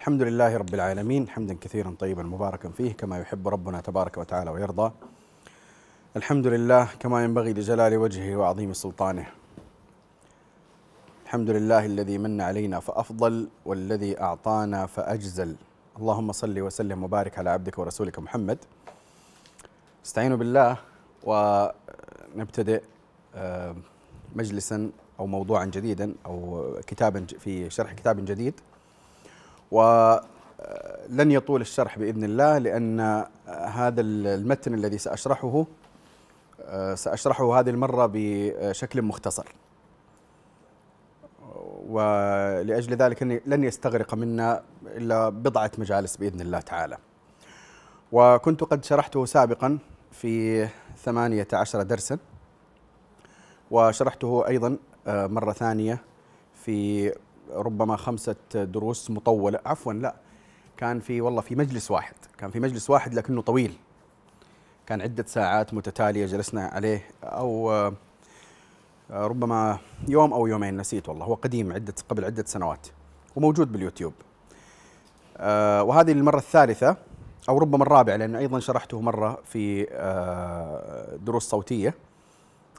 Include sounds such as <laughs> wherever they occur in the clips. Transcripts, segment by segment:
الحمد لله رب العالمين حمدا كثيرا طيبا مباركا فيه كما يحب ربنا تبارك وتعالى ويرضى. الحمد لله كما ينبغي لجلال وجهه وعظيم سلطانه. الحمد لله الذي من علينا فأفضل والذي أعطانا فأجزل. اللهم صل وسلم وبارك على عبدك ورسولك محمد. استعينوا بالله ونبتدئ آه، مجلسا أو موضوعا جديدا أو كتابا في شرح كتاب جديد. ولن يطول الشرح بإذن الله لأن هذا المتن الذي سأشرحه آه، سأشرحه هذه المرة بشكل مختصر ولاجل ذلك لن يستغرق منا إلا بضعة مجالس بإذن الله تعالى. وكنت قد شرحته سابقا في ثمانية عشر درسا وشرحته أيضا آه، مرة ثانية في ربما خمسة دروس مطولة. عفوا لا. كان في والله في مجلس واحد. كان في مجلس واحد لكنه طويل. كان عدة ساعات متتالية جلسنا عليه. أو آه، ربما يوم أو يومين نسيت والله. هو قديم عدة قبل عدة سنوات. وموجود باليوتيوب. آه، وهذه المرة الثالثة أو ربما الرابعة لأن أيضا شرحته مرة في آه، دروس صوتية.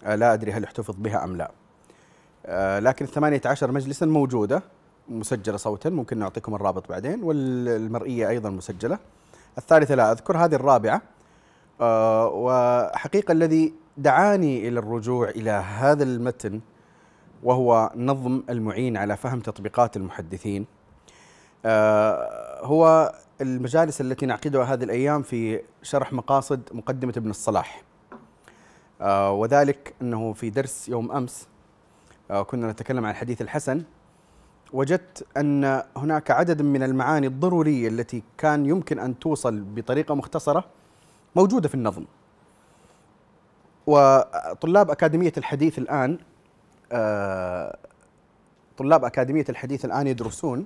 لا أدري هل احتفظ بها أم لا. لكن الثمانية عشر مجلسا موجودة مسجلة صوتا ممكن نعطيكم الرابط بعدين والمرئية أيضا مسجلة. الثالثة لا أذكر هذه الرابعة. آه، وحقيقة الذي دعاني إلى الرجوع إلى هذا المتن وهو نظم المعين على فهم تطبيقات المحدثين. آه، هو المجالس التي نعقدها هذه الأيام في شرح مقاصد مقدمة ابن الصلاح. آه، وذلك أنه في درس يوم أمس كنا نتكلم عن الحديث الحسن. وجدت أن هناك عدد من المعاني الضرورية التي كان يمكن أن توصل بطريقة مختصرة موجودة في النظم. وطلاب أكاديمية الحديث الآن آه، طلاب أكاديمية الحديث الآن يدرسون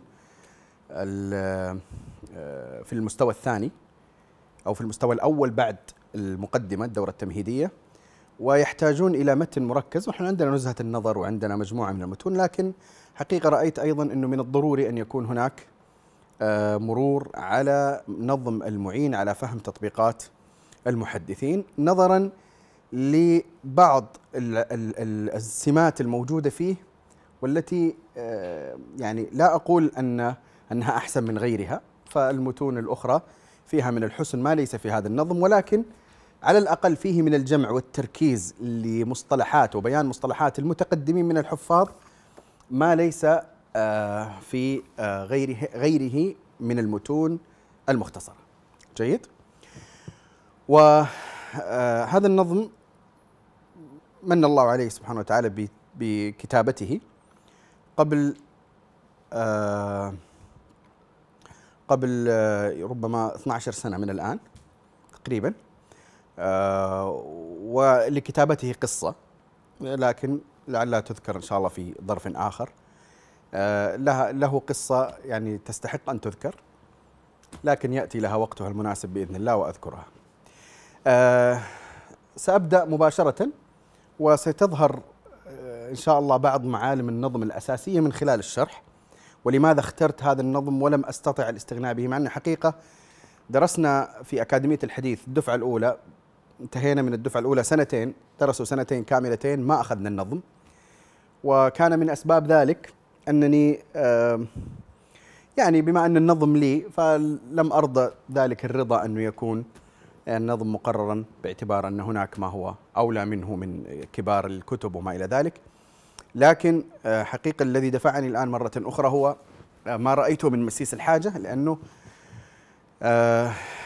آه، في المستوى الثاني أو في المستوى الأول بعد المقدمة الدورة التمهيدية. ويحتاجون إلى متن مركز. ونحن عندنا نزهة النظر وعندنا مجموعة من المتون لكن حقيقة رأيت أيضا أنه من الضروري أن يكون هناك آه، مرور على نظم المعين على فهم تطبيقات المحدثين نظرا لبعض السمات الموجودة فيه والتي آه، يعني لا أقول أن أنها أحسن من غيرها فالمتون الأخرى فيها من الحسن ما ليس في هذا النظم ولكن على الأقل فيه من الجمع والتركيز لمصطلحات وبيان مصطلحات المتقدمين من الحفاظ ما ليس آه، في آه، غيره غيره من المتون المختصرة. جيد؟ وهذا آه، النظم من الله عليه سبحانه وتعالى بكتابته قبل قبل ربما 12 سنة من الآن تقريبا ولكتابته قصة لكن لعلها تذكر إن شاء الله في ظرف آخر. آه، لها له قصة يعني تستحق أن تذكر لكن يأتي لها وقتها المناسب بإذن الله وأذكرها. آه، سأبدأ مباشرة وستظهر آه، إن شاء الله بعض معالم النظم الأساسية من خلال الشرح. ولماذا اخترت هذا النظم؟ ولم أستطع الاستغناء به مع انه حقيقة درسنا في أكاديمية الحديث الدفعة الأولى انتهينا من الدفعة الأولى سنتين درسوا سنتين كاملتين ما أخذنا النظم. وكان من أسباب ذلك أنني يعني بما أن النظم لي فلم أرضى ذلك الرضا انه يكون النظم مقررا باعتبار أن هناك ما هو أولى منه من كبار الكتب وما إلى ذلك. لكن آه، حقيقة الذي دفعني الآن مرة أخرى هو آه، ما رأيته من مسيس الحاجة لأنه آه،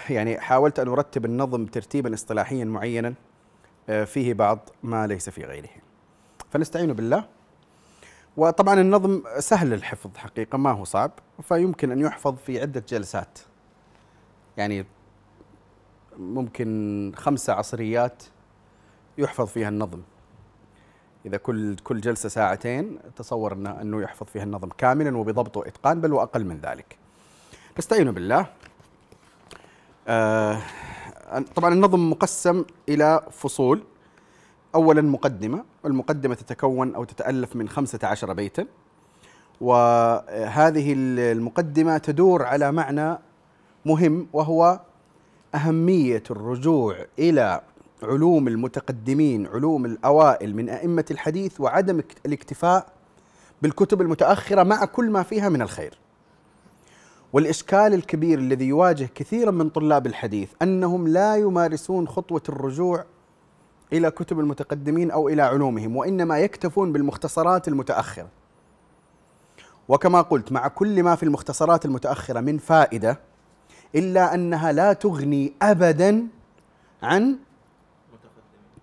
يعني حاولت أن أرتب النظم ترتيبا اصطلاحيا معينا فيه بعض ما ليس في غيره. فنستعين بالله. وطبعا النظم سهل الحفظ حقيقة ما هو صعب فيمكن أن يحفظ في عدة جلسات. يعني ممكن خمسة عصريات يحفظ فيها النظم. إذا كل كل جلسة ساعتين تصور أنه, يحفظ فيها النظم كاملا وبضبط وإتقان بل وأقل من ذلك. نستعين بالله. آه طبعا النظم مقسم إلى فصول. أولا مقدمة المقدمة تتكون أو تتألف من خمسة عشر بيتا. وهذه المقدمة تدور على معنى مهم وهو أهمية الرجوع إلى علوم المتقدمين علوم الأوائل من أئمة الحديث وعدم الاكتفاء بالكتب المتأخرة مع كل ما فيها من الخير. والإشكال الكبير الذي يواجه كثيرا من طلاب الحديث أنهم لا يمارسون خطوة الرجوع إلى كتب المتقدمين أو إلى علومهم وإنما يكتفون بالمختصرات المتأخرة. وكما قلت مع كل ما في المختصرات المتأخرة من فائدة إلا أنها لا تغني أبدا عن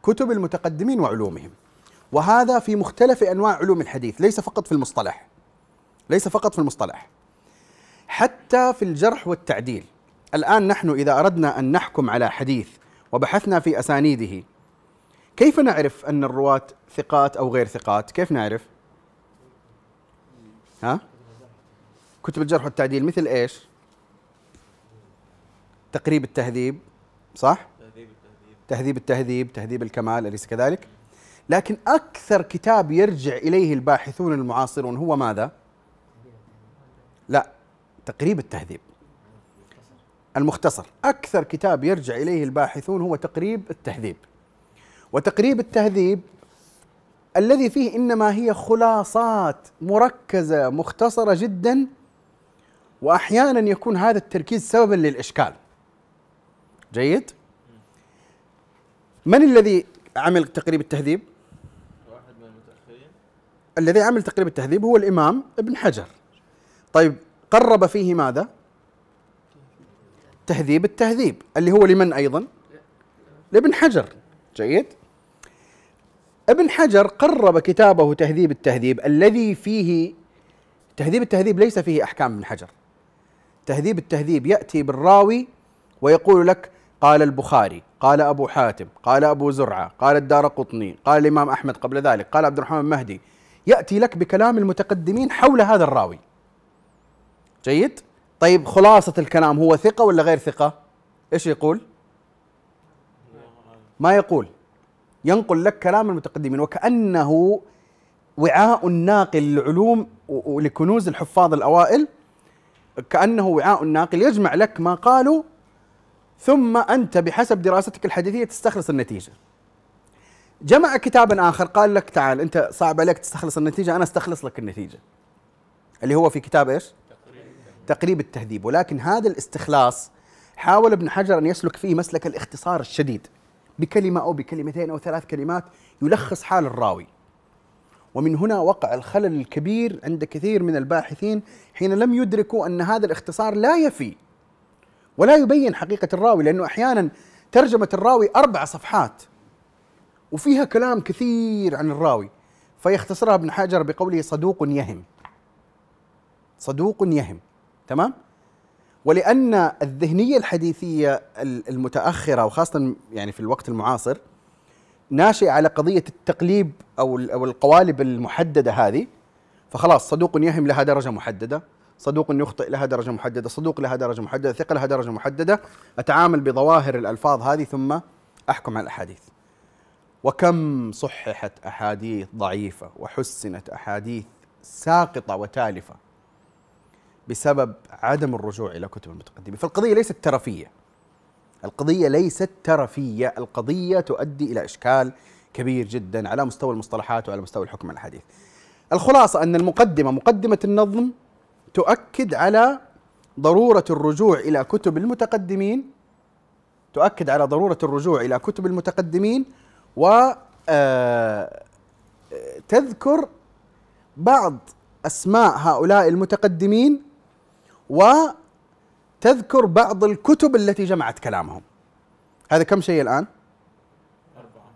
كتب المتقدمين وعلومهم. وهذا في مختلف أنواع علوم الحديث ليس فقط في المصطلح. ليس فقط في المصطلح. حتى في الجرح والتعديل. الآن نحن إذا أردنا أن نحكم على حديث وبحثنا في أسانيده كيف نعرف أن الرواة ثقات أو غير ثقات؟ كيف نعرف؟ ها؟ كتب الجرح والتعديل مثل إيش؟ تقريب التهذيب صح؟ تهذيب التهذيب تهذيب التهذيب تهذيب الكمال أليس كذلك؟ لكن أكثر كتاب يرجع إليه الباحثون المعاصرون هو ماذا؟ لا. تقريب التهذيب. المختصر. أكثر كتاب يرجع إليه الباحثون هو تقريب التهذيب. وتقريب التهذيب الذي فيه إنما هي خلاصات مركزة مختصرة جدا وأحيانا يكون هذا التركيز سببا للإشكال. جيد؟ من الذي عمل تقريب التهذيب؟ واحد من المتأخرين. الذي عمل تقريب التهذيب هو الإمام ابن حجر. طيب قرب فيه ماذا? تهذيب التهذيب اللي هو لمن أيضا؟ لابن حجر. جيد. ابن حجر قرب كتابه تهذيب التهذيب الذي فيه تهذيب التهذيب ليس فيه أحكام ابن حجر. تهذيب التهذيب يأتي بالراوي ويقول لك قال البخاري قال أبو حاتم قال أبو زرعة قال الدار قطني قال الإمام أحمد قبل ذلك قال عبد الرحمن المهدي يأتي لك بكلام المتقدمين حول هذا الراوي. جيد. طيب خلاصة الكلام هو ثقة ولا غير ثقة؟ إيش يقول؟ ما يقول. ينقل لك كلام المتقدمين وكأنه وعاء ناقل للعلوم ولكنوز الحفاظ الأوائل. كأنه وعاء ناقل يجمع لك ما قالوا ثم أنت بحسب دراستك الحديثية تستخلص النتيجة. جمع كتابا آخر قال لك تعال أنت صعب عليك تستخلص النتيجة أنا أستخلص لك النتيجة. اللي هو في كتاب إيش؟ تقريب التهذيب ولكن هذا الاستخلاص حاول ابن حجر أن يسلك فيه مسلك الاختصار الشديد بكلمة أو بكلمتين أو ثلاث كلمات يلخص حال الراوي. ومن هنا وقع الخلل الكبير عند كثير من الباحثين حين لم يدركوا أن هذا الاختصار لا يفي ولا يبين حقيقة الراوي لأنه أحيانا ترجمة الراوي أربع صفحات وفيها كلام كثير عن الراوي فيختصرها ابن حجر بقوله صدوق يهم. صدوق يهم. تمام؟ ولأن الذهنية الحديثية المتأخرة وخاصة يعني في الوقت المعاصر ناشئة على قضية التقليب أو أو القوالب المحددة هذه فخلاص صدوق يهم لها درجة محددة صدوق يخطئ لها درجة محددة صدوق لها درجة محددة ثقة لها درجة محددة أتعامل بظواهر الألفاظ هذه ثم أحكم على الأحاديث. وكم صححت أحاديث ضعيفة وحسنت أحاديث ساقطة وتالفة. بسبب عدم الرجوع إلى كتب المتقدمين، فالقضية ليست ترفية. القضية ليست ترفية، القضية تؤدي إلى إشكال كبير جدا على مستوى المصطلحات وعلى مستوى الحكم الحديث. الخلاصة أن المقدمة مقدمة النظم تؤكد على ضرورة الرجوع إلى كتب المتقدمين تؤكد على ضرورة الرجوع إلى كتب المتقدمين و آه، تذكر بعض أسماء هؤلاء المتقدمين وتذكر بعض الكتب التي جمعت كلامهم. هذا كم شيء الآن؟ أربعة.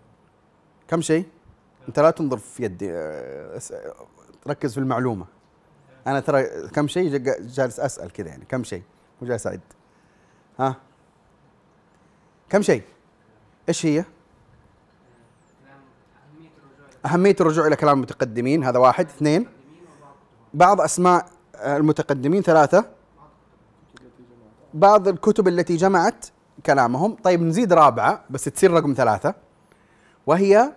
كم شيء؟ أنت لا تنظر في يدي ركز في المعلومة. أنا ترى كم شيء؟ جالس أسأل كذا يعني. كم شيء؟ مو جالس أعد. ها؟ كم شيء؟ إيش هي؟ أهمية الرجوع إلى كلام المتقدمين. هذا واحد. اثنين. بعض أسماء المتقدمين. ثلاثة. بعض الكتب التي جمعت كلامهم. طيب نزيد رابعة بس تصير رقم ثلاثة. وهي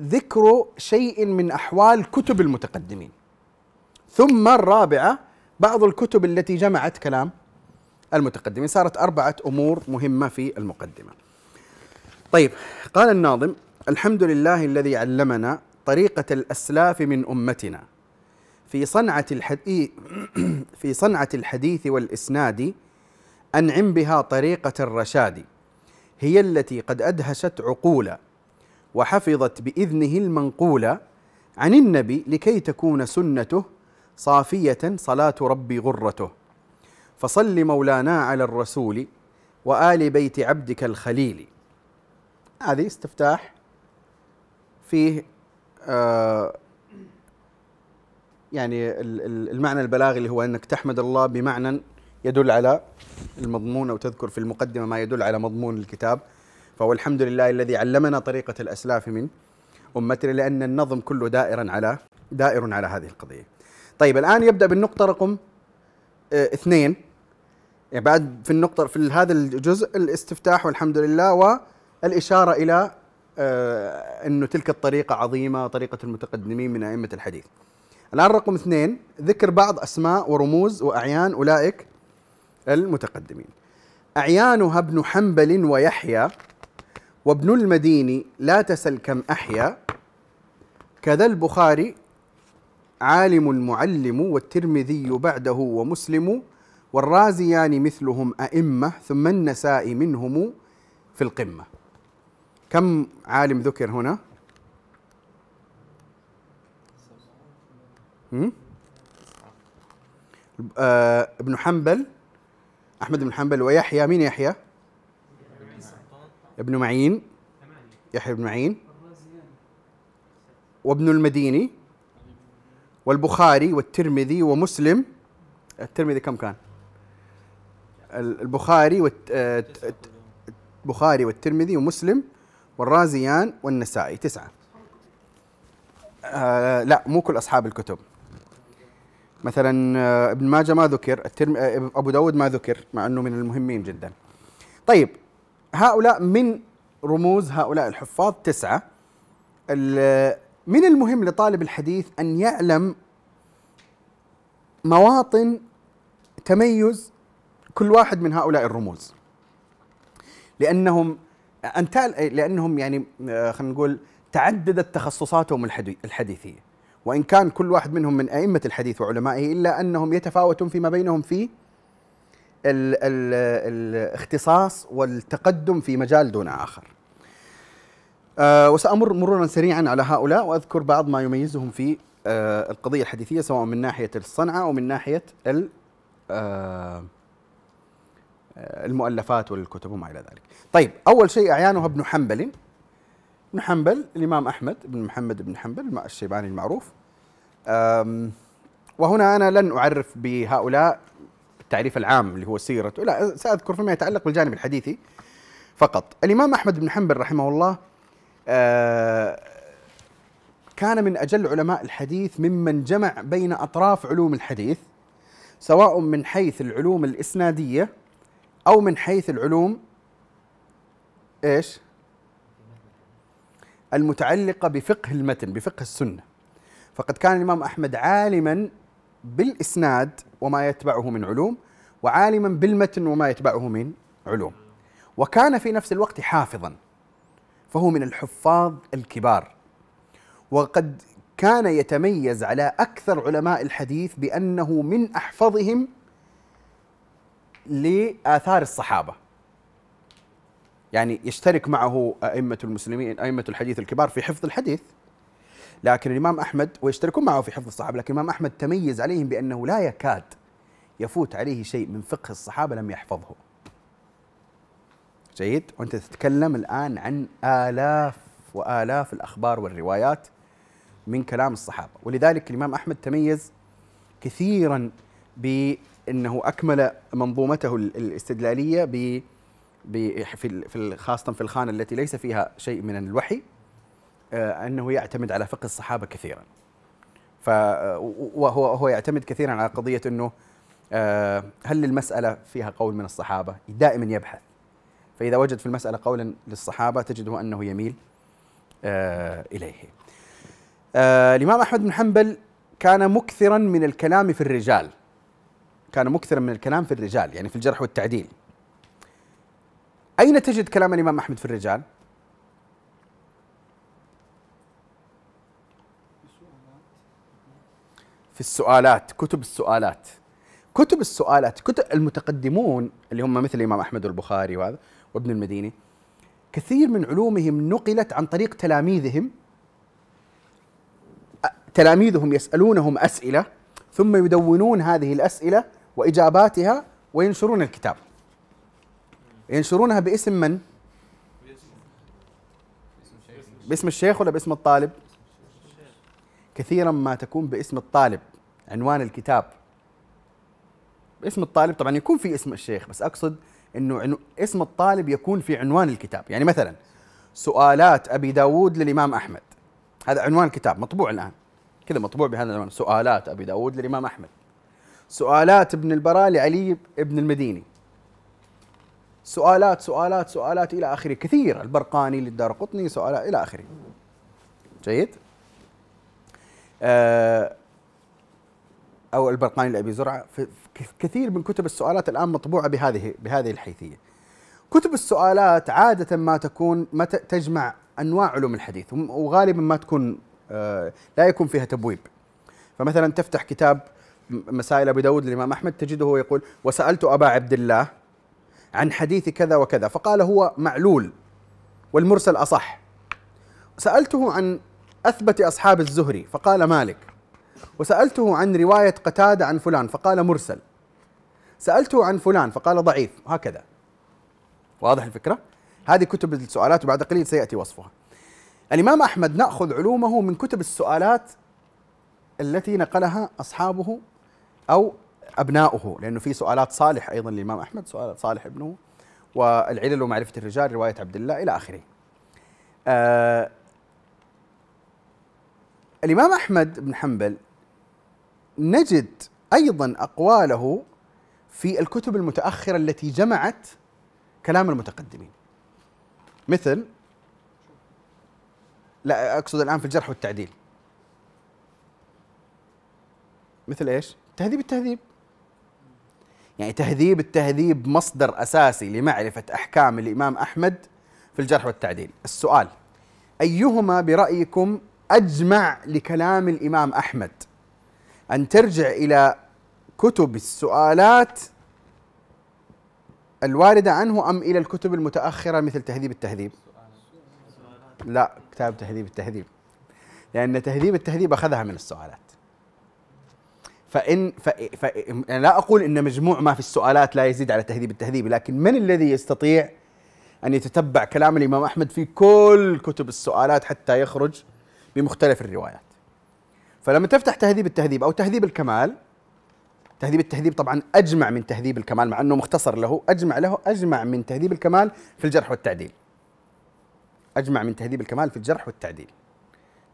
ذكر شيء من أحوال كتب المتقدمين. ثم الرابعة بعض الكتب التي جمعت كلام المتقدمين. صارت أربعة أمور مهمة في المقدمة. طيب قال الناظم الحمد لله الذي علمنا طريقة الأسلاف من أمتنا. في صنعة الحديث <clears throat> في صنعة الحديث والإسناد أنعم بها طريقة الرشاد هي التي قد أدهشت عقولا وحفظت بإذنه المنقول عن النبي لكي تكون سنته صافية صلاة ربي غرته. فصل مولانا على الرسول وآل بيت عبدك الخليل. هذه استفتاح فيه آه يعني المعنى البلاغي اللي هو أنك تحمد الله بمعنى يدل على المضمون أو تذكر في المقدمة ما يدل على مضمون الكتاب فهو الحمد لله الذي علمنا طريقة الأسلاف من أمتنا لأن النظم كله دائرا على دائر على هذه القضية. طيب الآن يبدأ بالنقطة رقم آه اثنين يعني بعد في النقطة في هذا الجزء الاستفتاح والحمد لله والإشارة إلى آه انه تلك الطريقة عظيمة طريقة المتقدمين من أئمة الحديث. الآن رقم اثنين ذكر بعض أسماء ورموز وأعيان أولئك المتقدمين. أعيانها ابن حنبل ويحيى وابن المديني لا تسل كم أحيا. كذا البخاري عالم معلم والترمذي بعده ومسلم والرازيان مثلهم أئمة ثم النساء منهم في القمة. كم عالم ذكر هنا؟ آه ابن حنبل أحمد بن حنبل ويحيى مين يحيى؟ ابن معين يحيى بن معين. وابن المديني والبخاري والترمذي ومسلم. الترمذي كم كان؟ البخاري والبخاري والترمذي ومسلم والرازيان والنسائي تسعة. آه لا مو كل أصحاب الكتب. مثلا آه، ابن ماجه ما ذكر الترم آه، أبو داود ما ذكر مع إنه من المهمين جدا. طيب هؤلاء من رموز هؤلاء الحفاظ؟ تسعة. من المهم لطالب الحديث أن يعلم مواطن تميز كل واحد من هؤلاء الرموز. لأنهم انت لأنهم يعني آه، خلينا نقول تعددت تخصصاتهم الحديثية. وإن كان كل واحد منهم من أئمة الحديث وعلمائه إلا أنهم يتفاوتون فيما بينهم في ال ال الاختصاص والتقدم في مجال دون آخر. أه وسأمر مرورا سريعا على هؤلاء وأذكر بعض ما يميزهم في أه القضية الحديثية سواء من ناحية الصنعة أو من ناحية أه المؤلفات والكتب وما إلى ذلك. طيب أول شيء أعيانها ابن حنبل. بن حنبل الإمام أحمد بن محمد بن حنبل الشيباني المعروف. وهنا أنا لن أعرف بهؤلاء التعريف العام اللي هو سيرته لا سأذكر فيما يتعلق بالجانب الحديثي فقط. الإمام أحمد بن حنبل رحمه الله آه، كان من أجل علماء الحديث ممن جمع بين أطراف علوم الحديث سواء من حيث العلوم الإسنادية أو من حيث العلوم إيش؟ المتعلقة بفقه المتن بفقه السنة. فقد كان الإمام أحمد عالما بالإسناد وما يتبعه من علوم وعالما بالمتن وما يتبعه من علوم. وكان في نفس الوقت حافظا فهو من الحفاظ الكبار. وقد كان يتميز على أكثر علماء الحديث بأنه من أحفظهم لآثار الصحابة. يعني يشترك معه أئمة المسلمين أئمة الحديث الكبار في حفظ الحديث. لكن الإمام أحمد ويشتركون معه في حفظ الصحابة لكن الإمام أحمد تميز عليهم بأنه لا يكاد يفوت عليه شيء من فقه الصحابة لم يحفظه. جيد؟ وأنت تتكلم الآن عن آلاف وآلاف الأخبار والروايات من كلام الصحابة. ولذلك الإمام أحمد تميز كثيرا بأنه أكمل منظومته الاستدلالية ب في خاصة في الخانة التي ليس فيها شيء من الوحي آه، أنه يعتمد على فقه الصحابة كثيرا. وهو هو يعتمد كثيرا على قضية أنه آه، هل المسألة فيها قول من الصحابة؟ دائما يبحث. فإذا وجد في المسألة قولا للصحابة تجده أنه يميل آه، إليه. الإمام أحمد بن حنبل كان مكثرا من الكلام في الرجال. كان مكثرا من الكلام في الرجال يعني في الجرح والتعديل. أين تجد كلام الإمام أحمد في الرجال؟ في السؤالات كتب السؤالات. كتب السؤالات كتب المتقدمون اللي هم مثل الإمام أحمد والبخاري وهذا وابن المديني. كثير من علومهم نقلت عن طريق تلاميذهم. تلاميذهم يسألونهم أسئلة ثم يدونون هذه الأسئلة وإجاباتها وينشرون الكتاب. ينشرونها باسم من؟ باسم الشيخ ولا باسم الطالب؟ كثيرا ما تكون باسم الطالب عنوان الكتاب. اسم الطالب طبعا يكون في اسم الشيخ بس أقصد إنه اسم الطالب يكون في عنوان الكتاب. يعني مثلا سؤالات أبي داود للإمام أحمد. هذا عنوان الكتاب مطبوع الآن. كذا مطبوع بهذا العنوان. سؤالات أبي داود للإمام أحمد. سؤالات ابن البراء لعلي بن المديني. سؤالات سؤالات سؤالات إلى آخره. كثير البرقاني للدار قطني سؤالات إلى آخره. جيد؟ آه أو البرقاني لأبي زرعة. كثير من كتب السؤالات الآن مطبوعة بهذه بهذه الحيثية. كتب السؤالات عادة ما تكون ما تجمع أنواع علوم الحديث وغالبا ما تكون آه لا يكون فيها تبويب. فمثلا تفتح كتاب مسائل أبي داود للإمام أحمد تجده يقول وسألت أبا عبد الله عن حديث كذا وكذا. فقال هو معلول والمرسل أصح. سألته عن أثبت أصحاب الزهري فقال مالك. وسألته عن رواية قتادة عن فلان فقال مرسل. سألته عن فلان فقال ضعيف هكذا. واضح الفكرة؟ هذه كتب السؤالات وبعد قليل سيأتي وصفها. الإمام أحمد نأخذ علومه من كتب السؤالات التي نقلها أصحابه أو ابناؤه لأنه في سؤالات صالح أيضا للإمام أحمد سؤالات صالح ابنه والعلل ومعرفة الرجال رواية عبد الله إلى آخره. آه الإمام أحمد بن حنبل نجد أيضا أقواله في الكتب المتأخرة التي جمعت كلام المتقدمين. مثل لا أقصد الآن في الجرح والتعديل. مثل إيش؟ تهذيب التهذيب يعني تهذيب التهذيب مصدر أساسي لمعرفة أحكام الإمام أحمد في الجرح والتعديل. السؤال أيهما برأيكم أجمع لكلام الإمام أحمد؟ أن ترجع إلى كتب السؤالات الواردة عنه أم إلى الكتب المتأخرة مثل تهذيب التهذيب؟ لا كتاب تهذيب التهذيب. لأن تهذيب التهذيب أخذها من السؤالات. فإن ف... ف... أنا لا أقول أن مجموع ما في السؤالات لا يزيد على تهذيب التهذيب لكن من الذي يستطيع أن يتتبع كلام الإمام أحمد في كل كتب السؤالات حتى يخرج بمختلف الروايات؟ فلما تفتح تهذيب التهذيب أو تهذيب الكمال تهذيب التهذيب طبعا أجمع من تهذيب الكمال مع أنه مختصر له أجمع له أجمع من تهذيب الكمال في الجرح والتعديل. أجمع من تهذيب الكمال في الجرح والتعديل.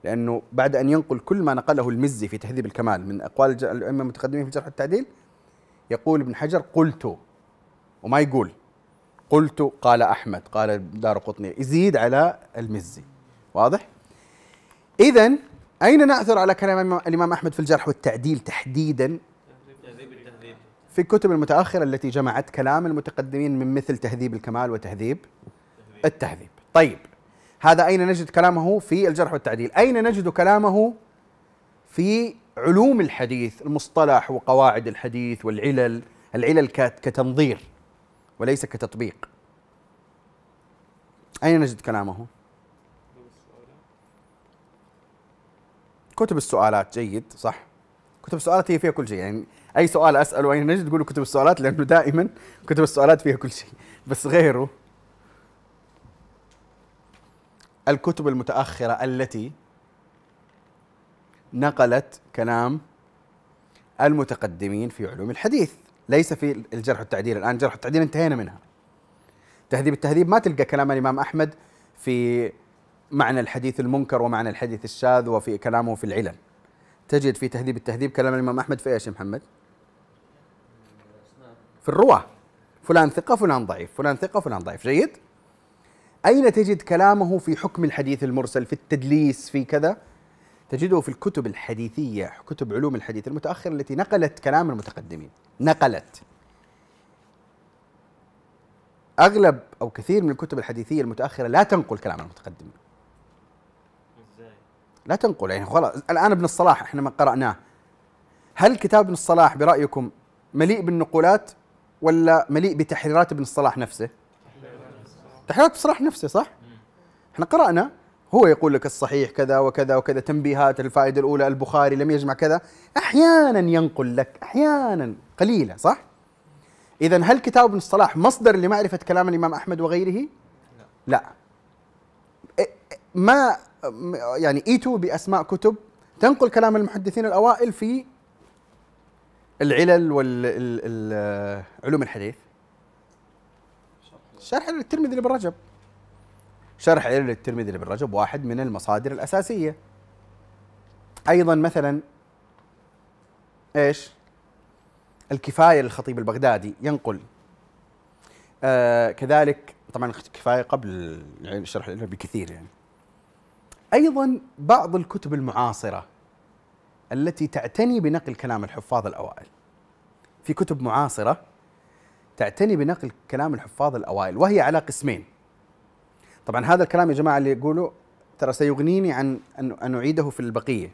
لأنه بعد أن ينقل كل ما نقله المزي في تهذيب الكمال من أقوال الأئمة المتقدمين في الجرح والتعديل يقول ابن حجر قلت وما يقول قلت قال أحمد قال دار قطني يزيد على المزي واضح؟ اذا أين نأثر على كلام الإمام أحمد في الجرح والتعديل تحديدا؟ في الكتب المتأخرة التي جمعت كلام المتقدمين من مثل تهذيب الكمال وتهذيب التهذيب. طيب هذا أين نجد كلامه في الجرح والتعديل؟ أين نجد كلامه في علوم الحديث المصطلح وقواعد الحديث والعلل؟ العلل كتنظير وليس كتطبيق. أين نجد كلامه؟ كتب السؤالات جيد صح؟ كتب السؤالات هي فيها كل شيء يعني أي سؤال أسأله أين نجد تقول كتب السؤالات لأنه دائما كتب السؤالات فيها كل شيء بس غيره. الكتب المتأخرة التي نقلت كلام المتقدمين في علوم الحديث. ليس في الجرح والتعديل الآن الجرح والتعديل انتهينا منها. تهذيب التهذيب ما تلقى كلام الإمام أحمد في معنى الحديث المنكر ومعنى الحديث الشاذ وفي كلامه في العلل. تجد في تهذيب التهذيب كلام الإمام أحمد في إيش يا محمد؟ في الرواة. فلان ثقة فلان ضعيف. فلان ثقة فلان ضعيف. جيد؟ أين تجد كلامه في حكم الحديث المرسل في التدليس في كذا؟ تجده في الكتب الحديثية كتب علوم الحديث المتأخرة التي نقلت كلام المتقدمين. نقلت. أغلب أو كثير من الكتب الحديثية المتأخرة لا تنقل كلام المتقدمين. لا تنقل يعني خلاص الآن ابن الصلاح إحنا ما قرأناه. هل كتاب ابن الصلاح برأيكم مليء بالنقولات ولا مليء بتحريرات ابن الصلاح نفسه؟ تحريرات ابن الصلاح نفسه صح؟ إحنا قرأنا هو يقول لك الصحيح كذا وكذا وكذا تنبيهات الفائدة الأولى البخاري لم يجمع كذا أحيانا ينقل لك أحيانا قليلة صح؟ إذا هل كتاب ابن الصلاح مصدر لمعرفة كلام الإمام أحمد وغيره؟ لا ما يعني ايتوا بأسماء كتب تنقل كلام المحدثين الأوائل في العلل والعلوم الحديث شرح الترمذي لابن رجب. شرح علل الترمذي لابن رجب واحد من المصادر الأساسية. أيضا مثلا إيش؟ الكفاية للخطيب البغدادي. ينقل. آه كذلك طبعا كفاية قبل شرح العلل بكثير يعني. أيضا بعض الكتب المعاصرة التي تعتني بنقل كلام الحفاظ الأوائل. في كتب معاصرة تعتني بنقل كلام الحفاظ الأوائل وهي على قسمين. طبعا هذا الكلام يا جماعة اللي يقولوا ترى سيغنيني عن أن أعيده في البقية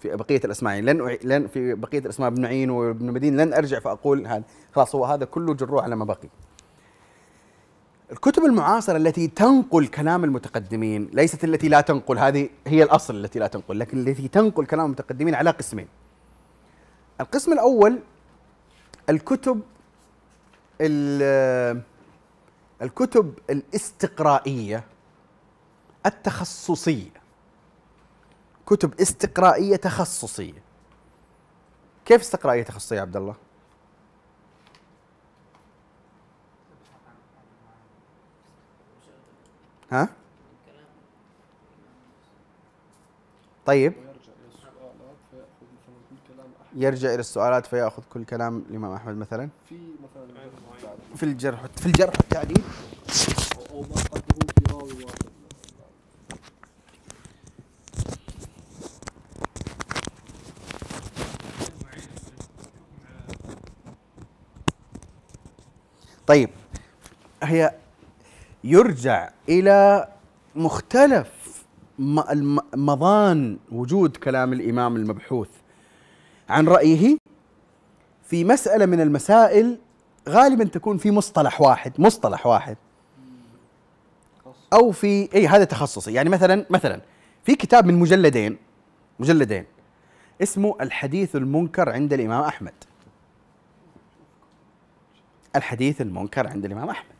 في بقية الأسماء. لن لن في بقية الأسماء ابن عين وابن مدين لن أرجع فأقول هذا. خلاص هو هذا كله جروح على ما بقي. الكتب المعاصرة التي تنقل كلام المتقدمين ليست التي لا تنقل هذه هي الأصل التي لا تنقل لكن التي تنقل كلام المتقدمين على قسمين. القسم الأول الكتب الكتب الاستقرائية التخصصية كتب استقرائية تخصصية كيف استقرائية تخصصية عبد الله؟ ها؟ طيب يرجع إلى السؤالات فيأخذ كل كلام الإمام أحمد مثلا. في مثلا في الجرح في الجرح والتعديل أو ما قدموه في راوي واحد طيب هي يرجع إلى مختلف مضان وجود كلام الإمام المبحوث. عن رأيه في مسألة من المسائل غالبا تكون في مصطلح واحد مصطلح واحد. أو في إي هذا تخصصي. يعني مثلا مثلا في كتاب من مجلدين مجلدين اسمه الحديث المنكر عند الإمام أحمد. الحديث المنكر عند الإمام أحمد.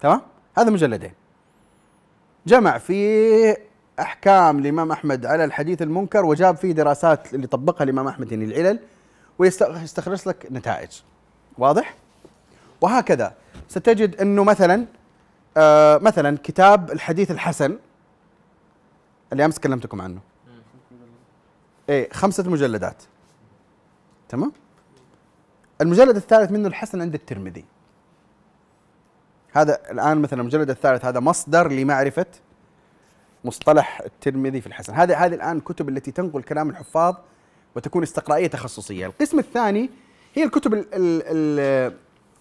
تمام؟ هذا مجلدين. جمع فيه أحكام الإمام أحمد على الحديث المنكر وجاب فيه دراسات اللي طبقها الإمام أحمد يعني العلل ويستخلص لك نتائج. واضح؟ وهكذا. ستجد إنه مثلا آه مثلا كتاب الحديث الحسن اللي أمس كلمتكم عنه. إيه خمسة مجلدات. تمام؟ المجلد الثالث منه الحسن عند الترمذي. هذا الآن مثلا المجلد الثالث هذا مصدر لمعرفة مصطلح الترمذي في الحسن. هذه هذه الآن الكتب التي تنقل كلام الحفاظ وتكون استقرائية تخصصية. القسم الثاني هي الكتب ال ال ال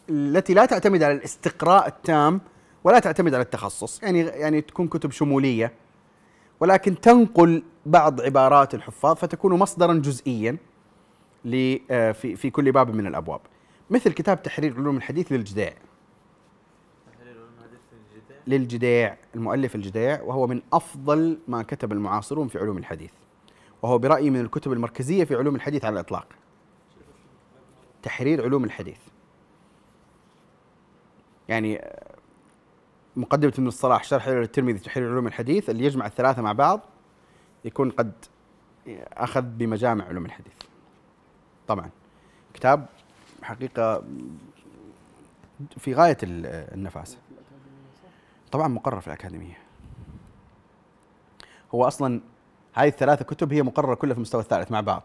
التي لا تعتمد على الاستقراء التام ولا تعتمد على التخصص. يعني يعني تكون كتب شمولية. ولكن تنقل بعض عبارات الحفاظ فتكون مصدرا جزئيا آه، في في كل باب من الأبواب. مثل كتاب تحرير علوم الحديث للجديع للجديع المؤلف الجديع وهو من أفضل ما كتب المعاصرون في علوم الحديث. وهو برأيي من الكتب المركزية في علوم الحديث على الإطلاق. تحرير علوم الحديث. يعني مقدمة ابن الصلاح شرح الترمذي تحرير علوم الحديث اللي يجمع الثلاثة مع بعض يكون قد أخذ بمجامع علوم الحديث. طبعا كتاب حقيقة في غاية النفاسة طبعا مقرر في الأكاديمية. هو أصلا هذه الثلاثة كتب هي مقررة كلها في المستوى الثالث مع بعض.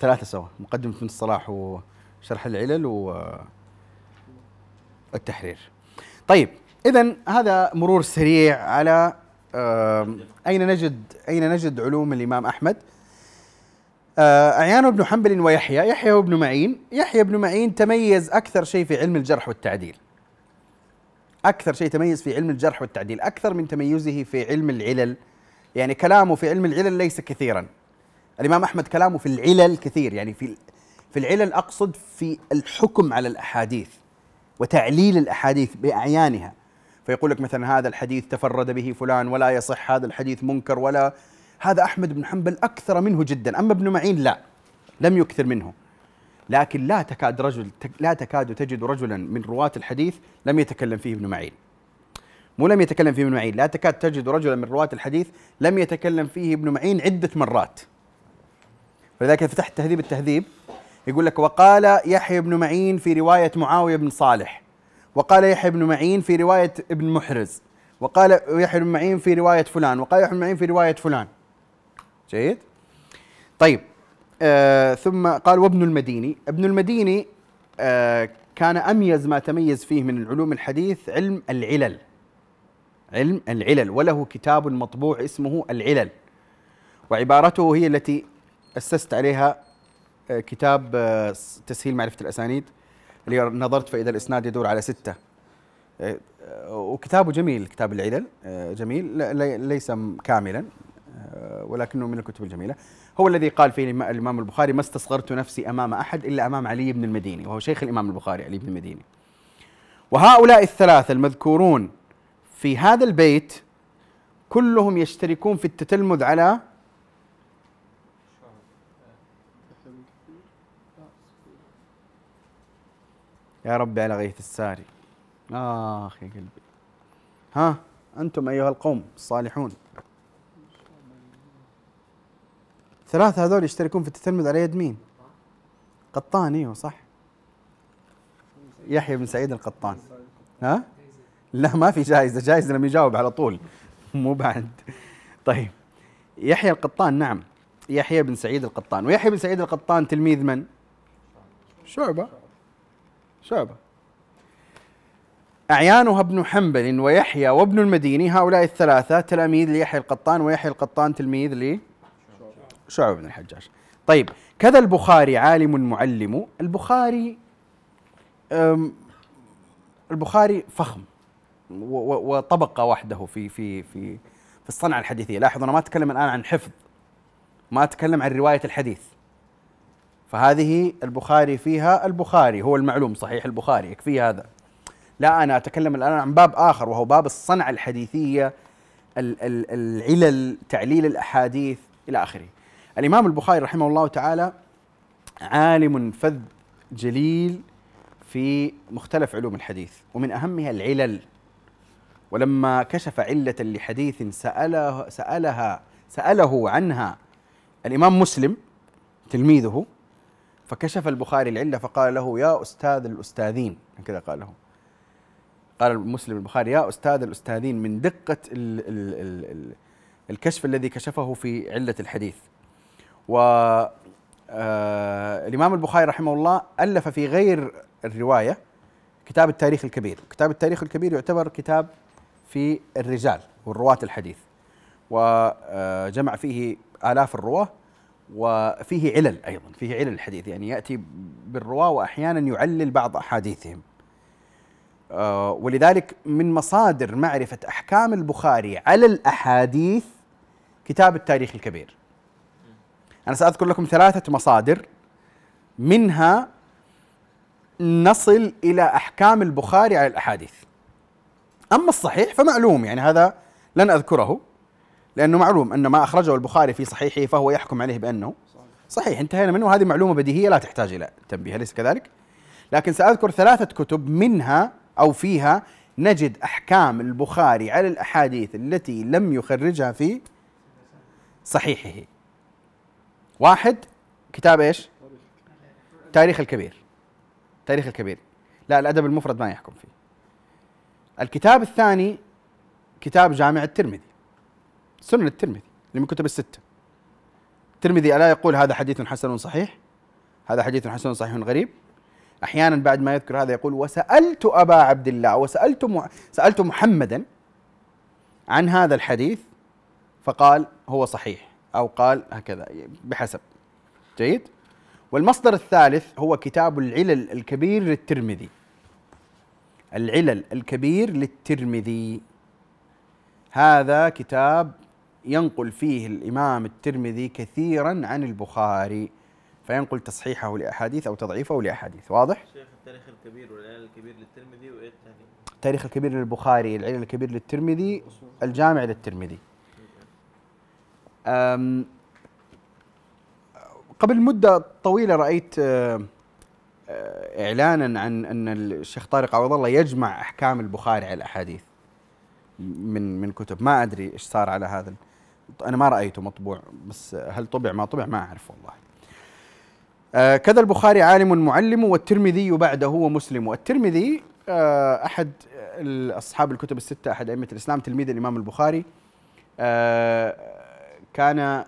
ثلاثة سوا. مقدمة ابن الصلاح وشرح العلل والتحرير طيب إذا هذا مرور سريع على آم، أين نجد أين نجد علوم الإمام أحمد؟ آه، أعيان بن حنبل ويحيى، يحيى بن معين، يحيى بن معين تميز أكثر شيء في علم الجرح والتعديل. أكثر شيء تميز في علم الجرح والتعديل، أكثر من تميزه في علم العلل. يعني كلامه في علم العلل ليس كثيرا. الإمام أحمد كلامه في العلل كثير، يعني في في العلل أقصد في الحكم على الأحاديث وتعليل الأحاديث بأعيانها. فيقول لك مثلا هذا الحديث تفرد به فلان ولا يصح هذا الحديث منكر ولا هذا أحمد بن حنبل أكثر منه جدا أما ابن معين لا لم يكثر منه لكن لا تكاد رجل لا تكاد تجد رجلا من رواة الحديث لم يتكلم فيه ابن معين. مو لم يتكلم فيه ابن معين لا تكاد تجد رجلا من رواة الحديث لم يتكلم فيه ابن معين عدة مرات. فلذلك فتحت تهذيب التهذيب يقول لك وقال يحيى بن معين في رواية معاوية بن صالح وقال يحيى بن معين في رواية ابن محرز وقال يحيى بن معين في رواية فلان وقال يحيى بن معين في رواية فلان. جيد؟ طيب. آه ثم قال وابن المديني. ابن المديني آه كان أميز ما تميز فيه من علوم الحديث علم العلل. علم العلل وله كتاب مطبوع اسمه العلل. وعبارته هي التي أسست عليها آه كتاب آه تسهيل معرفة الأسانيد. اللي نظرت فإذا الإسناد يدور على ستة. آه، وكتابه جميل كتاب العلل جميل ليس كاملا ولكنه من الكتب الجميلة. هو الذي قال فيه الإما- الإمام البخاري ما استصغرت نفسي أمام أحد إلا أمام علي بن المديني. وهو شيخ الإمام البخاري علي بن المديني. وهؤلاء الثلاثة المذكورون في هذا البيت كلهم يشتركون في التتلمذ على يا ربي على غيث الساري. آخ يا قلبي. ها أنتم أيها القوم الصالحون. ثلاثة هذول يشتركون في التتلمذ على يد مين؟ قطان إيوه صح. يحيى بن سعيد القطان. ها؟ لا ما في جائزة جائزة لما يجاوب على طول. مو بعد. طيب. يحيى القطان نعم. يحيى بن سعيد القطان. ويحيى بن سعيد القطان تلميذ من؟ شعبة. شعبة. أعيانها ابن حنبل ويحيى وابن المديني هؤلاء الثلاثة تلاميذ ليحيى القطان ويحيى القطان تلميذ ل شعبة بن الحجاج. طيب كذا البخاري عالم معلم. البخاري البخاري فخم وطبقة وحده في في في في الصنعة الحديثية. لاحظ أنا ما أتكلم الآن عن حفظ ما أتكلم عن رواية الحديث. فهذه البخاري فيها البخاري هو المعلوم صحيح البخاري يكفي هذا. لا أنا أتكلم الآن عن باب آخر وهو باب الصنعة الحديثية ال- ال- العلل تعليل الأحاديث إلى آخره. الإمام البخاري رحمه الله تعالى عالم فذ جليل في مختلف علوم الحديث ومن أهمها العلل. ولما كشف علة لحديث سأله سألها سأله عنها الإمام مسلم تلميذه فكشف البخاري العلة فقال له يا أستاذ الأستاذين هكذا قال له. قال مسلم البخاري يا أستاذ الأستاذين من دقة ال ال ال ال الكشف الذي كشفه في علة الحديث. و آه الإمام البخاري رحمه الله ألف في غير الرواية كتاب التاريخ الكبير. كتاب التاريخ الكبير يعتبر كتاب في الرجال والرواة الحديث. وجمع فيه آلاف الرواة وفيه علل أيضا فيه علل الحديث. يعني يأتي بالرواة وأحيانا يعلل بعض أحاديثهم. آه، ولذلك من مصادر معرفة أحكام البخاري على الأحاديث كتاب التاريخ الكبير. أنا سأذكر لكم ثلاثة مصادر. منها نصل إلى أحكام البخاري على الأحاديث. أما الصحيح فمعلوم يعني هذا لن أذكره لأنه معلوم أن ما أخرجه البخاري في صحيحه فهو يحكم عليه بأنه صحيح. انتهينا منه وهذه معلومة بديهية لا تحتاج إلى تنبيه أليس كذلك؟ لكن سأذكر ثلاثة كتب منها أو فيها نجد أحكام البخاري على الأحاديث التي لم يخرجها في صحيحه. واحد كتاب إيش؟ تاريخ الكبير. تاريخ الكبير. لا الأدب المفرد ما يحكم فيه. الكتاب الثاني كتاب جامع الترمذي. سنن الترمذي اللي من كتب الستة. الترمذي ألا يقول هذا حديث حسن صحيح؟ هذا حديث حسن صحيح غريب. أحيانا بعد ما يذكر هذا يقول وسألت أبا عبد الله وسألت مع... سألت محمدا عن هذا الحديث فقال هو صحيح. أو قال هكذا بحسب. جيد؟ والمصدر الثالث هو كتاب العلل الكبير للترمذي. العلل الكبير للترمذي. هذا كتاب ينقل فيه الإمام الترمذي كثيرا عن البخاري فينقل تصحيحه لأحاديث أو تضعيفه لأحاديث. واضح؟ شيخ التاريخ الكبير والعلل الكبير للترمذي وإيه؟ التاريخ الكبير للبخاري العلل الكبير للترمذي الجامع للترمذي. قبل مدة طويلة رأيت آه، آه، إعلانا عن أن الشيخ طارق عوض الله يجمع أحكام البخاري على الأحاديث من من كتب. ما أدري إيش صار على هذا أنا ما رأيته مطبوع بس هل طبع؟ ما طبع؟ ما أعرف والله. آه كذا البخاري عالم معلم والترمذي بعده ومسلم. والترمذي أحد أصحاب الكتب الستة أحد أئمة الإسلام تلميذ الإمام البخاري. كان آه،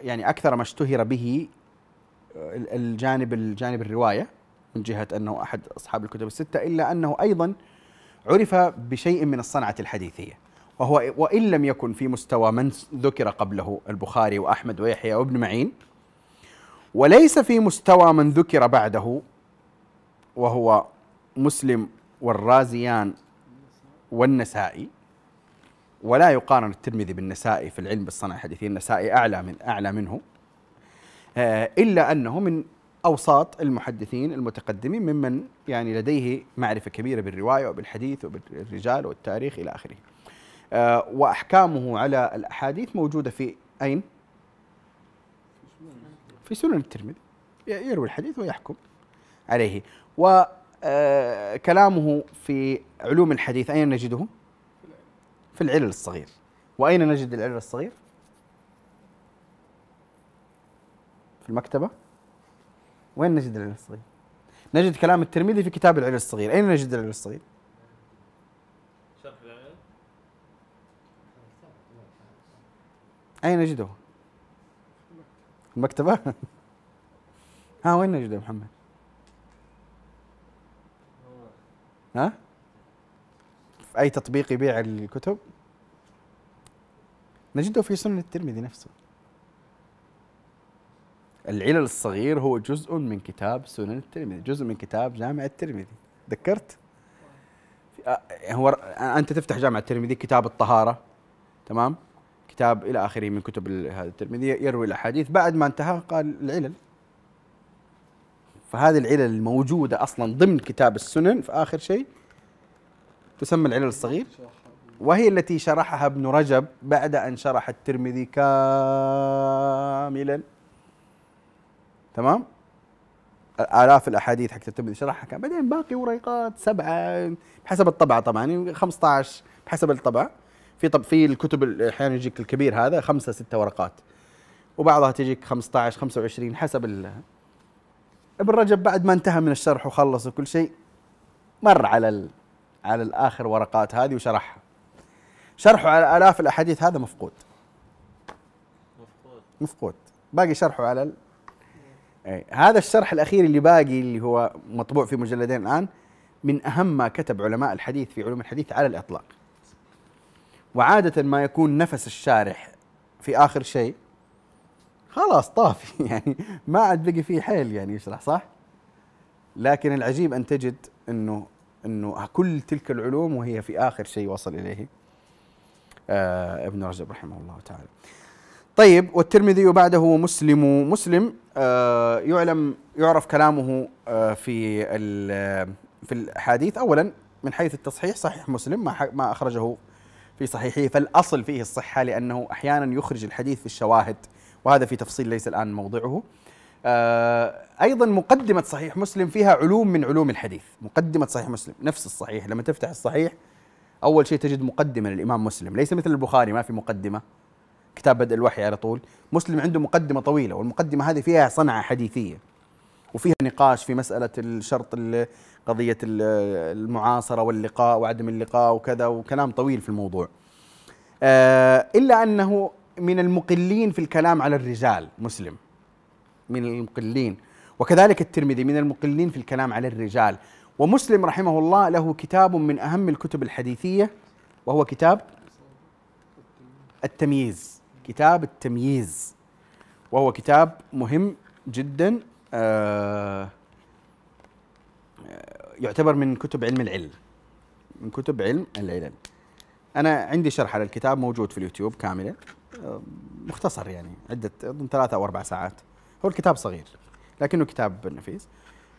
يعني أكثر ما اشتهر به آه، الجانب الجانب الرواية من جهة أنه أحد أصحاب الكتب الستة إلا أنه أيضا عرف بشيء من الصنعة الحديثية وهو وإن لم يكن في مستوى من ذكر قبله البخاري وأحمد ويحيى وابن معين وليس في مستوى من ذكر بعده وهو مسلم والرازيان والنسائي. ولا يقارن الترمذي بالنسائي في العلم بالصنعة الحديثية النسائي أعلى من أعلى منه. آه، إلا أنه من أوساط المحدثين المتقدمين ممن يعني لديه معرفة كبيرة بالرواية وبالحديث وبالرجال والتاريخ إلى آخره. آه، وأحكامه على الأحاديث موجودة في أين؟ في سنن الترمذي. يروي الحديث ويحكم عليه. وكلامه آه، في علوم الحديث أين نجده؟ في العلل الصغير وأين نجد العلل الصغير؟ في المكتبة وين نجد العلل الصغير؟ نجد كلام الترمذي في كتاب العلل الصغير أين نجد العلل الصغير؟ شرح العلل أين نجده؟ المكتبة؟ <laughs> ها وين نجده محمد؟ ها؟ في أي تطبيق يبيع الكتب؟ نجده في سنن الترمذي نفسه. العلل الصغير هو جزء من كتاب سنن الترمذي جزء من كتاب جامع الترمذي. ذكرت؟ آه، هو أنت تفتح جامع الترمذي كتاب الطهارة تمام؟ كتاب إلى آخره من كتب هذا الترمذي يروي الأحاديث. بعد ما انتهى قال العلل. فهذه العلل الموجودة أصلا ضمن كتاب السنن في اخر شيء تسمى العلل الصغير؟ وهي التي شرحها ابن رجب بعد أن شرح الترمذي كاملا. تمام؟ آلاف الأحاديث حق الترمذي شرحها كان بعدين باقي وريقات سبعة بحسب الطبعة طبعا 15 بحسب الطبعة. في طب في الكتب أحيانا يجيك الكبير هذا خمسة ستة ورقات. وبعضها تجيك 15 25 حسب ال ابن رجب بعد ما انتهى من الشرح وخلص وكل شيء مر على على الآخر ورقات هذه وشرحها. شرحه على آلاف الأحاديث هذا مفقود. مفقود. مفقود. باقي شرحه على أي. هذا الشرح الأخير اللي باقي اللي هو مطبوع في مجلدين الآن من أهم ما كتب علماء الحديث في علوم الحديث على الإطلاق. وعادة ما يكون نفس الشارح في آخر شيء خلاص طافي. <laughs> يعني ما عاد بقي فيه حيل يعني يشرح صح؟ لكن العجيب أن تجد إنه إنه كل تلك العلوم وهي في آخر شيء وصل إليه. آه ابن رجب رحمه الله تعالى. طيب والترمذي بعده مسلم مسلم آه يعلم يعرف كلامه آه في في الاحاديث اولا من حيث التصحيح صحيح مسلم ما ما أخرجه في صحيحه فالأصل فيه الصحة لأنه أحيانا يخرج الحديث في الشواهد وهذا في تفصيل ليس الآن موضعه. أيضا مقدمة صحيح مسلم فيها علوم من علوم الحديث. مقدمة صحيح مسلم نفس الصحيح. لما تفتح الصحيح أول شيء تجد مقدمة للإمام مسلم. ليس مثل البخاري ما في مقدمة. كتاب بدء الوحي على طول. مسلم عنده مقدمة طويلة والمقدمة هذه فيها صنعة حديثية. وفيها نقاش في مسألة الشرط قضية المعاصرة واللقاء وعدم اللقاء وكذا وكلام طويل في الموضوع. آه، إلا أنه من المقلين في الكلام على الرجال مسلم. من المقلين. وكذلك الترمذي من المقلين في الكلام على الرجال. ومسلم رحمه الله له كتاب من أهم الكتب الحديثية وهو كتاب التمييز. كتاب التمييز. وهو كتاب مهم جدا آه، يعتبر من كتب علم العلم. من كتب علم العلل أنا عندي شرح على الكتاب موجود في اليوتيوب كاملا آه، مختصر يعني أظن ثلاثة أو أربع ساعات. هو الكتاب صغير لكنه كتاب نفيس.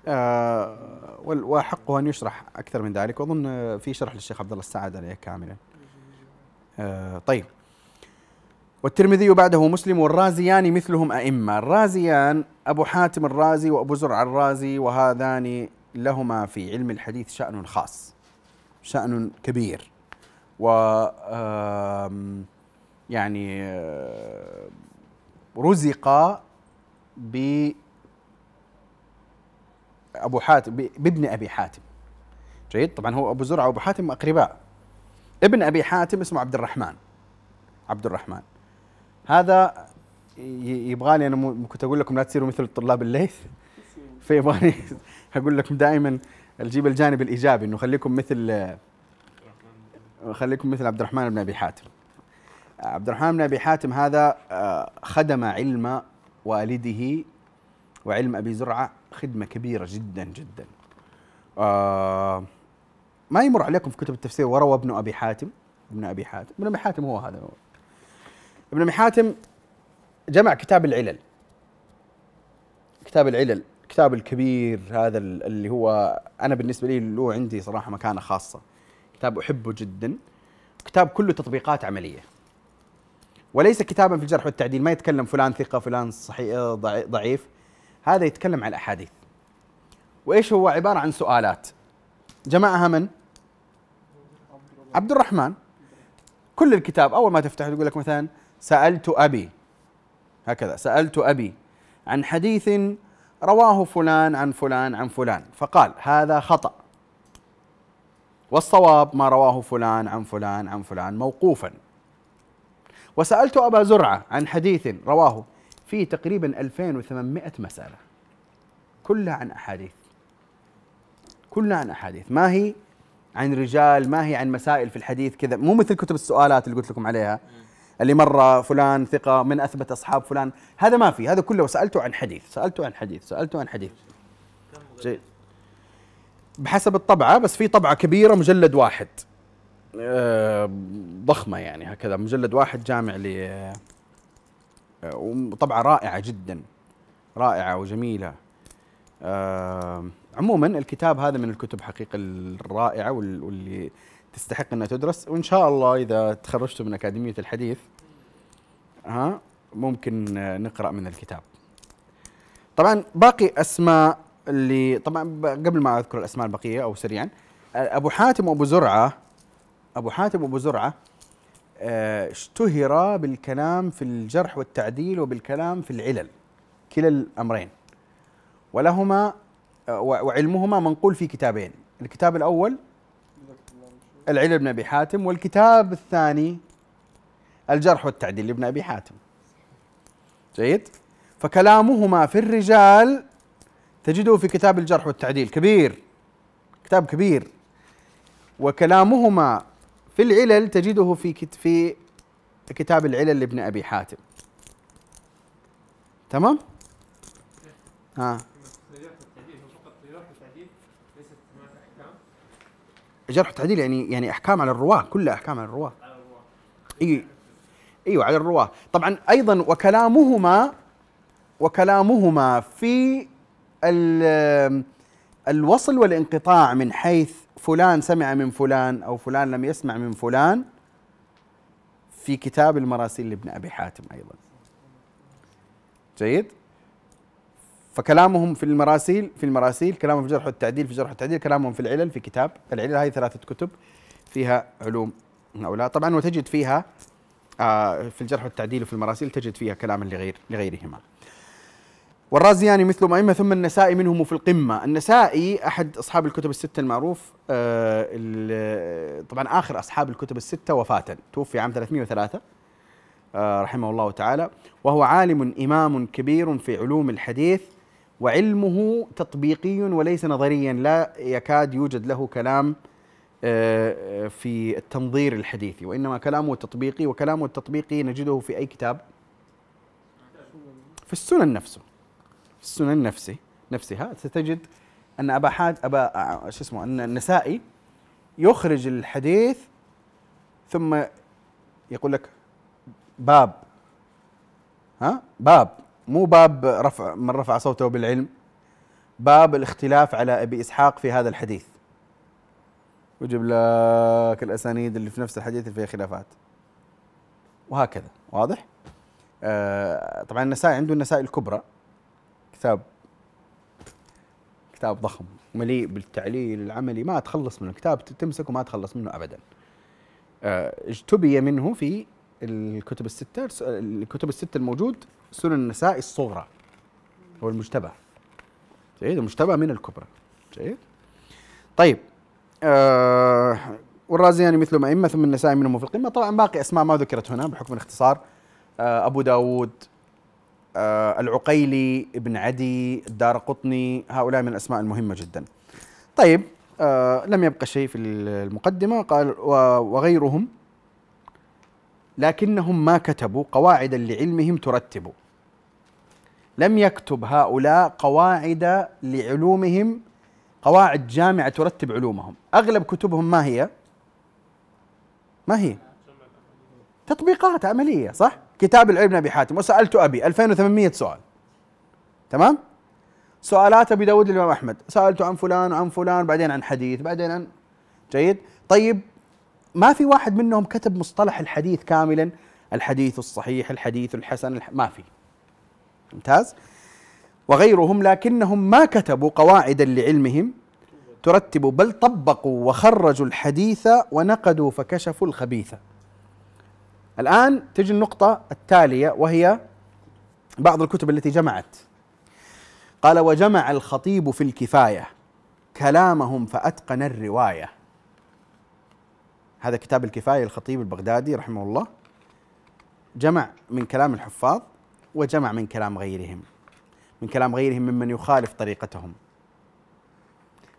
آه، وحقه أن يشرح أكثر من ذلك. وأظن في شرح للشيخ عبد الله السعد عليه كاملا. آه، طيب. والترمذي بعده مسلم والرازيان مثلهم أئمة. الرازيان أبو حاتم الرازي وأبو زرع الرازي وهذان لهما في علم الحديث شأن خاص شأن كبير. و يعني آه، رزق ب أبو حاتم بابن أبي حاتم. جيد؟ طبعا هو أبو زرع وأبو حاتم أقرباء. ابن أبي حاتم اسمه عبد الرحمن. عبد الرحمن. هذا يبغى لي أنا كنت أقول لكم لا تصيروا مثل طلاب الليث. <laughs> فيبغاني <laughs> أقول لكم دائما الجيب الجانب الإيجابي إنه خليكم مثل خليكم مثل عبد الرحمن بن أبي حاتم. عبد الرحمن بن أبي حاتم هذا آه، خدم علم والده وعلم أبي زرعة خدمة كبيرة جدا جدا. آه، ما يمر عليكم في كتب التفسير وروى ابن أبي حاتم. ابن أبي حاتم ابن أبي حاتم هو هذا. هو. ابن أبي حاتم جمع كتاب العلل. كتاب العلل الكتاب الكبير هذا ال- اللي هو أنا بالنسبة لي له عندي صراحة مكانة خاصة. كتاب أحبه جدا. كتاب كله تطبيقات عملية. وليس كتابا في الجرح والتعديل ما يتكلم فلان ثقة فلان صحيح ضعي- ضعيف. هذا يتكلم عن الأحاديث. وإيش هو؟ عبارة عن سؤالات. جمعها من؟ عبد الرحمن كل الكتاب أول ما تفتح يقول لك مثلا سألت أبي. هكذا سألت أبي عن حديث رواه فلان عن فلان عن فلان. فقال هذا خطأ. والصواب ما رواه فلان عن فلان عن فلان موقوفا. وسألت أبا زرعة عن حديث رواه فيه تقريبا 2800 مسألة. كلها عن أحاديث. كلها عن أحاديث. ما هي عن رجال ما هي عن مسائل في الحديث كذا. مو مثل كتب السؤالات اللي قلت لكم عليها اللي مره فلان ثقة من أثبت أصحاب فلان. هذا ما في. هذا كله سألته عن حديث. سألته عن حديث. سألته عن حديث؟ جيد. بحسب الطبعة بس في طبعة كبيرة مجلد واحد. ضخمة يعني هكذا مجلد واحد جامع ل آه، وطبعه رائعة جدا رائعة وجميلة. آه، عموما الكتاب هذا من الكتب حقيقة الرائعة وال- واللي تستحق إنها تدرس. وإن شاء الله إذا تخرجتم من أكاديمية الحديث ها ممكن آه، نقرأ من الكتاب. طبعا باقي أسماء اللي طبعا قبل ما أذكر الأسماء البقية أو سريعا آه، أبو حاتم وأبو زرعة أبو حاتم وأبو زرعة آه، اشتهر بالكلام في الجرح والتعديل وبالكلام في العلل كلا الأمرين. ولهما آه، وعلمهما منقول في كتابين الكتاب الأول العلل بن أبي حاتم والكتاب الثاني الجرح والتعديل لابن أبي حاتم. جيد؟ فكلامهما في الرجال تجده في كتاب الجرح والتعديل كبير كتاب كبير. وكلامهما في العلل تجده في في كتاب العلل لابن أبي حاتم. تمام؟ ها. جرح وتعديل يعني يعني أحكام على الرواة كلها أحكام على الرواة. إي. إيوه على الرواة. طبعا أيضا وكلامهما وكلامهما في ال- الوصل والانقطاع من حيث فلان سمع من فلان أو فلان لم يسمع من فلان في كتاب المراسيل لابن أبي حاتم أيضا. جيد؟ فكلامهم في المراسيل في المراسيل كلامهم في جرح والتعديل في جرح والتعديل كلامهم في العلل في كتاب. العلل هذه ثلاثة كتب فيها علوم هؤلاء. طبعا وتجد فيها آه في الجرح والتعديل وفي المراسيل تجد فيها كلاما لغير لغيرهما. والرازياني مثل أئمة ثم النسائي منهم في القمة. النسائي أحد أصحاب الكتب الستة المعروف آه طبعا آخر أصحاب الكتب الستة وفاة. توفي عام 303 آه رحمه الله تعالى. وهو عالم إمام كبير في علوم الحديث وعلمه تطبيقي وليس نظريا لا يكاد يوجد له كلام آه، في التنظير الحديثي. وإنما كلامه تطبيقي وكلامه التطبيقي نجده في أي كتاب؟ في السنن نفسه. في السنن نفسه نفسها ستجد أن أبا حاج أبا شو اسمه أن النسائي يخرج الحديث ثم يقول لك باب. ها؟ باب. مو باب رفع من رفع صوته بالعلم. باب الاختلاف على أبي إسحاق في هذا الحديث. ويجيب لك الأسانيد اللي في نفس الحديث اللي فيها خلافات. وهكذا. واضح؟ آه طبعا النسائي عنده النسائي الكبرى. كتاب كتاب ضخم مليء بالتعليل العملي ما تخلص منه كتاب تمسكه ما تخلص منه ابدا. آه، اجتبي منه في الكتب الستة الكتب الستة الموجود سنن النساء الصغرى هو المجتبى. جيد المجتبى من الكبرى. جيد. طيب آه والرازياني مثل أئمة ثم النسائي منهم في القمة طبعا باقي أسماء ما ذكرت هنا بحكم الاختصار. آه أبو داود العقيلي ابن عدي الدار قطني هؤلاء من الأسماء المهمة جدا. طيب آه لم يبقى شيء في المقدمة قال وغيرهم لكنهم ما كتبوا قواعدا لعلمهم ترتب. لم يكتب هؤلاء قواعد لعلومهم قواعد جامعة ترتب علومهم. أغلب كتبهم ما هي؟ ما هي؟ تطبيقات عملية صح؟ كتاب العلم أبي حاتم وسألت أبي 2800 سؤال. تمام؟ سؤالات أبي داود الامام أحمد. سالته عن فلان وعن فلان بعدين عن حديث بعدين عن جيد؟ طيب ما في واحد منهم كتب مصطلح الحديث كاملا؟ الحديث الصحيح الحديث الحسن الح... ما في. ممتاز؟ وغيرهم لكنهم ما كتبوا قواعدا لعلمهم. ترتب بل طبقوا وخرجوا الحديث ونقدوا فكشفوا الخبيث الآن تجي النقطة التالية وهي بعض الكتب التي جمعت. قال وجمع الخطيب في الكفاية كلامهم فأتقن الرواية. هذا كتاب الكفاية الخطيب البغدادي رحمه الله. جمع من كلام الحفاظ وجمع من كلام غيرهم من كلام غيرهم ممن يخالف طريقتهم.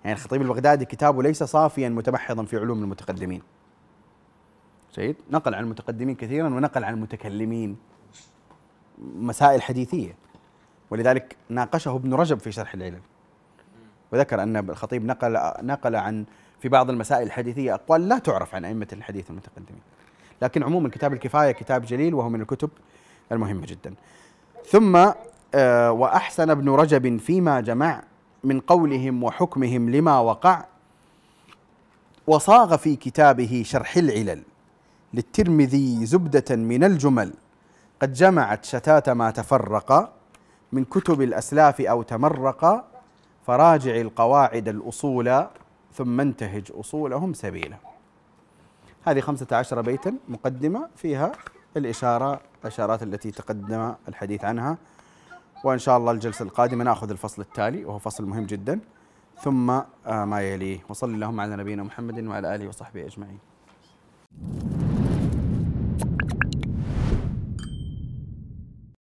يعني الخطيب البغدادي كتابه ليس صافيا متمحضا في علوم المتقدمين. جيد نقل عن المتقدمين كثيرا ونقل عن المتكلمين مسائل حديثية. ولذلك ناقشه ابن رجب في شرح العلل. وذكر أن الخطيب نقل نقل عن في بعض المسائل الحديثية أقوال لا تعرف عن أئمة الحديث المتقدمين. لكن عموما كتاب الكفاية كتاب جليل وهو من الكتب المهمة جدا. ثم آه، وأحسن ابن رجب فيما جمع من قولهم وحكمهم لما وقع وصاغ في كتابه شرح العلل. للترمذي زبدة من الجمل. قد جمعت شتات ما تفرق من كتب الأسلاف أو تمرق فراجع القواعد الأصول ثم انتهج أصولهم سبيلا. هذه خمسة عشر بيتا مقدمة فيها الإشارة الإشارات التي تقدم الحديث عنها. وإن شاء الله الجلسة القادمة نأخذ الفصل التالي وهو فصل مهم جدا. ثم آه، ما يليه. وصلى اللهم على نبينا محمد وعلى آله وصحبه أجمعين.